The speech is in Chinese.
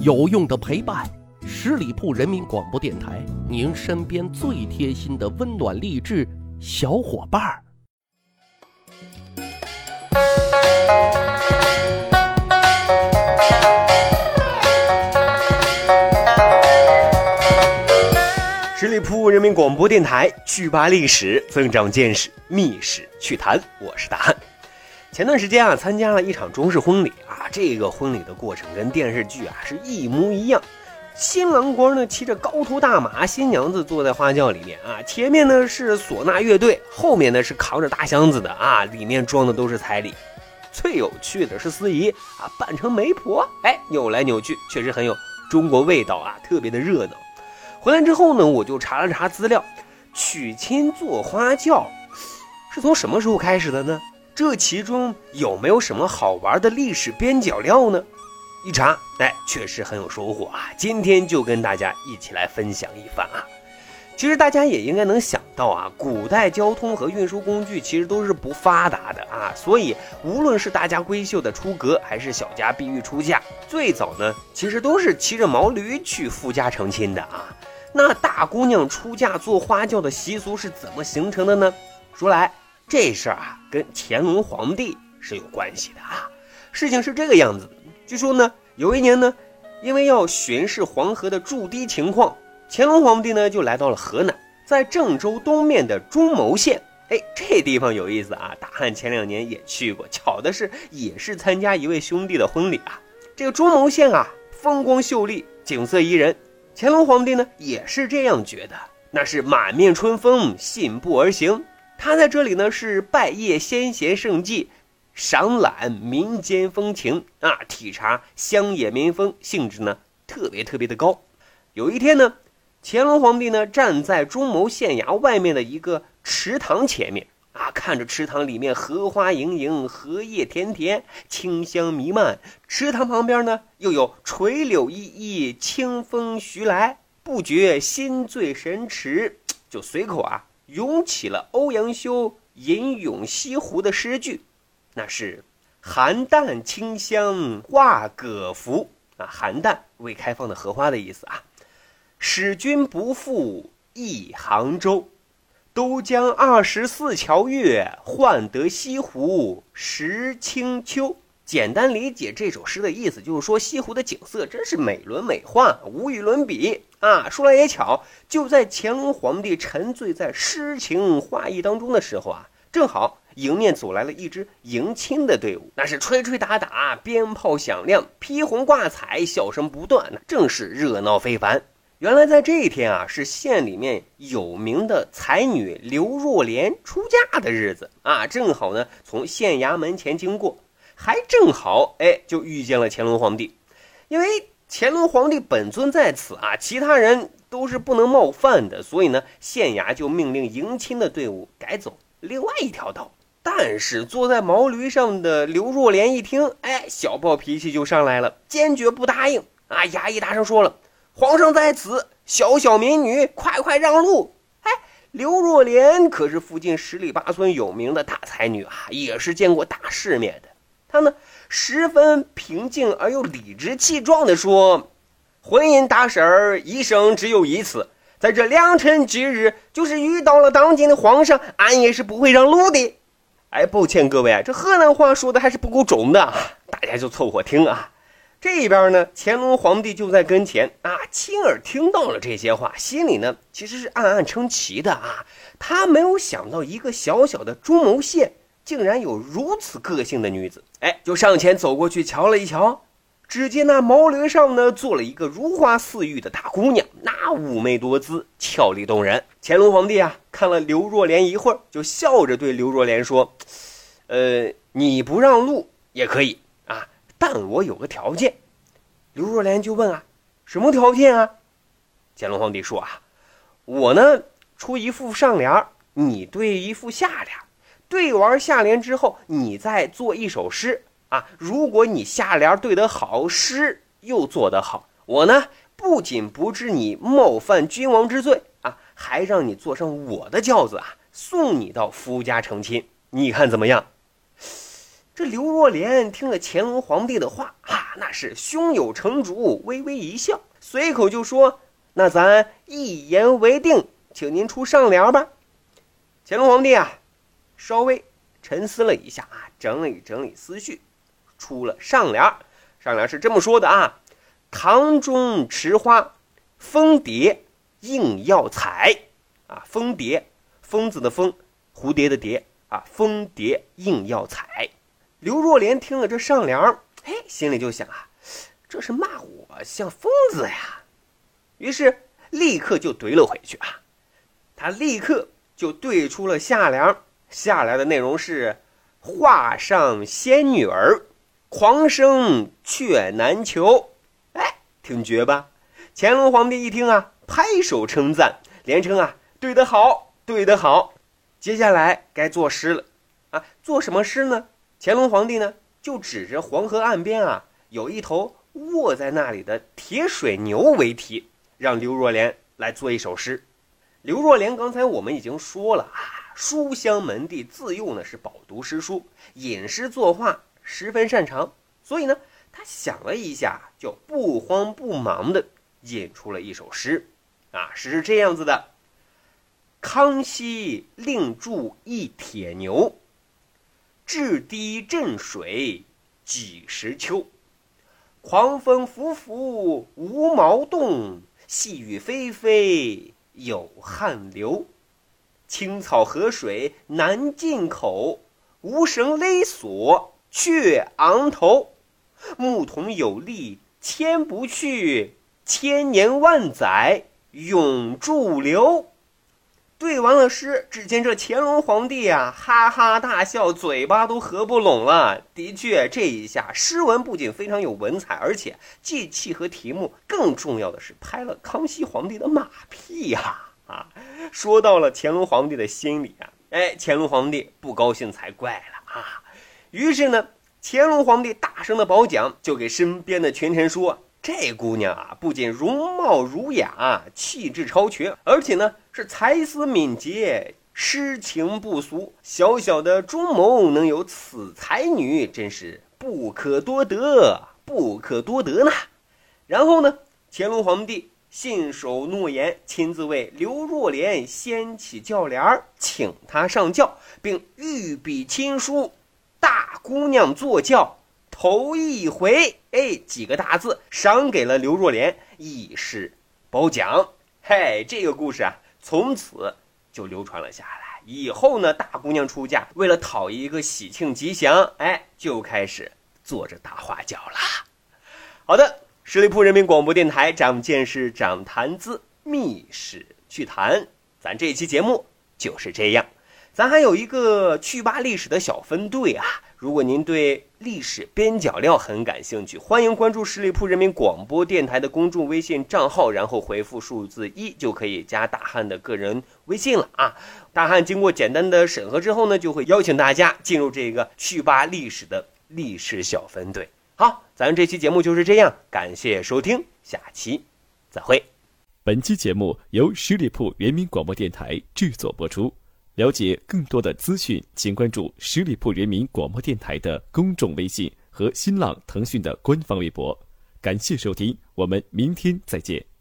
有用的陪伴，十里铺人民广播电台，您身边最贴心的温暖励志小伙伴儿。十里铺人民广播电台，趣吧历史，增长见识，密史趣谈。我是大汉。前段时间啊，参加了一场中式婚礼啊，这个婚礼的过程跟电视剧啊是一模一样。新郎官呢骑着高头大马，新娘子坐在花轿里面啊，前面呢是唢呐乐队，后面呢是扛着大箱子的啊，里面装的都是彩礼。最有趣的是司仪啊，扮成媒婆，哎，扭来扭去，确实很有中国味道啊，特别的热闹。回来之后呢，我就查了查资料，娶亲坐花轿是从什么时候开始的呢？这其中有没有什么好玩的历史边角料呢？一查，哎，确实很有收获啊！今天就跟大家一起来分享一番啊。其实大家也应该能想到啊，古代交通和运输工具其实都是不发达的啊，所以无论是大家闺秀的出阁，还是小家碧玉出嫁，最早呢，其实都是骑着毛驴去夫家成亲的啊。那大姑娘出嫁坐花轿的习俗是怎么形成的呢？说来这事儿啊，跟乾隆皇帝是有关系的啊。事情是这个样子，据说呢，有一年呢，因为要巡视黄河的筑堤情况，乾隆皇帝呢就来到了河南，在郑州东面的中牟县。哎，这地方有意思啊！大汉前两年也去过，巧的是也是参加一位兄弟的婚礼啊。这个中牟县啊，风光秀丽，景色宜人。乾隆皇帝呢也是这样觉得，那是满面春风，信步而行。他在这里呢是拜谒先贤圣迹，赏览民间风情啊，体察乡野民风，兴致呢特别特别的高。有一天呢，乾隆皇帝呢站在中牟县衙外面的一个池塘前面啊，看着池塘里面荷花盈盈，荷叶田田，清香弥漫。池塘旁边呢又有垂柳依依，清风徐来，不觉心醉神驰，就随口啊涌起了欧阳修“吟咏西湖”的诗句，那是“寒淡清香画葛服”啊，寒淡未开放的荷花的意思啊。使君不负忆杭州，都江二十四桥月，换得西湖十清秋。简单理解这首诗的意思，就是说西湖的景色真是美轮美奂，无与伦比啊！说来也巧，就在乾隆皇帝沉醉在诗情画意当中的时候啊，正好迎面走来了一支迎亲的队伍，那是吹吹打打，鞭炮响亮，披红挂彩，笑声不断，正是热闹非凡。原来在这一天啊，是县里面有名的才女刘若莲出嫁的日子啊，正好呢从县衙门前经过，还正好哎就遇见了乾隆皇帝，因为乾隆皇帝本尊在此啊，其他人都是不能冒犯的，所以呢县衙就命令迎亲的队伍改走另外一条道。但是坐在毛驴上的刘若莲一听，哎，小暴脾气就上来了，坚决不答应啊！衙役大声说了。皇上在此，小小民女，快快让路！哎，刘若莲可是附近十里八村有名的大才女啊，也是见过大世面的。他呢，十分平静而又理直气壮地说：“婚姻大事儿，一生只有一次，在这良辰吉日，就是遇到了当今的皇上，俺也是不会让路的。”哎，抱歉各位，这河南话说的还是不够重的，大家就凑合听啊。这边呢，乾隆皇帝就在跟前啊，亲耳听到了这些话，心里呢其实是暗暗称奇的啊。他没有想到一个小小的中牟县竟然有如此个性的女子，哎，就上前走过去瞧了一瞧，只见那毛驴上呢坐了一个如花似玉的大姑娘，那妩媚多姿，俏丽动人。乾隆皇帝啊看了刘若莲一会儿，就笑着对刘若莲说：“呃，你不让路也可以啊。”但我有个条件，刘若莲就问啊，什么条件啊？乾隆皇帝说啊，我呢出一副上联，你对一副下联，对完下联之后，你再做一首诗啊。如果你下联对得好，诗又做得好，我呢不仅不治你冒犯君王之罪啊，还让你坐上我的轿子啊，送你到夫家成亲。你看怎么样？这刘若莲听了乾隆皇帝的话啊，那是胸有成竹，微微一笑，随口就说：“那咱一言为定，请您出上联吧。”乾隆皇帝啊，稍微沉思了一下啊，整理整理思绪，出了上联。上联是这么说的啊：“堂中池花，蜂蝶应要采。”啊，蜂蝶，蜂子的蜂，蝴蝶的蝶啊，蜂蝶应要采。刘若莲听了这上联儿，嘿，心里就想啊，这是骂我像疯子呀。于是立刻就怼了回去啊。他立刻就对出了下联，下来的内容是：画上仙女儿，狂生却难求。哎，挺绝吧？乾隆皇帝一听啊，拍手称赞，连称啊，对得好，对得好。接下来该作诗了啊，做什么诗呢？乾隆皇帝呢，就指着黄河岸边啊，有一头卧在那里的铁水牛为题，让刘若莲来做一首诗。刘若莲刚才我们已经说了啊，书香门第，自幼呢是饱读诗书，吟诗作画十分擅长，所以呢，他想了一下，就不慌不忙的引出了一首诗，啊，诗是这样子的：康熙另铸一铁牛。至堤镇水几时秋？狂风拂拂无毛动，细雨霏霏有汗流。青草河水难进口，无绳勒索却昂头。牧童有力牵不去，千年万载永驻留。对完了诗，只见这乾隆皇帝啊，哈哈大笑，嘴巴都合不拢了。的确，这一下诗文不仅非常有文采，而且既契合题目，更重要的是拍了康熙皇帝的马屁呀！啊说到了乾隆皇帝的心里啊，哎，乾隆皇帝不高兴才怪了啊。于是呢，乾隆皇帝大声的褒奖，就给身边的群臣说。这姑娘啊，不仅容貌儒雅、气质超群，而且呢是才思敏捷、诗情不俗。小小的中牟能有此才女，真是不可多得，不可多得呢。然后呢，乾隆皇帝信守诺言，亲自为刘若莲掀起轿帘请她上轿，并御笔亲书：“大姑娘坐轿。”头一回，哎，几个大字赏给了刘若莲，以示褒奖。嘿，这个故事啊，从此就流传了下来。以后呢，大姑娘出嫁，为了讨一个喜庆吉祥，哎，就开始坐着大花轿了。好的，十里铺人民广播电台，长见识，长谈资，密室趣谈，咱这一期节目就是这样。咱还有一个趣吧历史的小分队啊。如果您对历史边角料很感兴趣，欢迎关注十里铺人民广播电台的公众微信账号，然后回复数字一就可以加大汉的个人微信了啊！大汉经过简单的审核之后呢，就会邀请大家进入这个趣吧历史的历史小分队。好，咱们这期节目就是这样，感谢收听，下期再会。本期节目由十里铺人民广播电台制作播出。了解更多的资讯，请关注十里铺人民广播电台的公众微信和新浪、腾讯的官方微博。感谢收听，我们明天再见。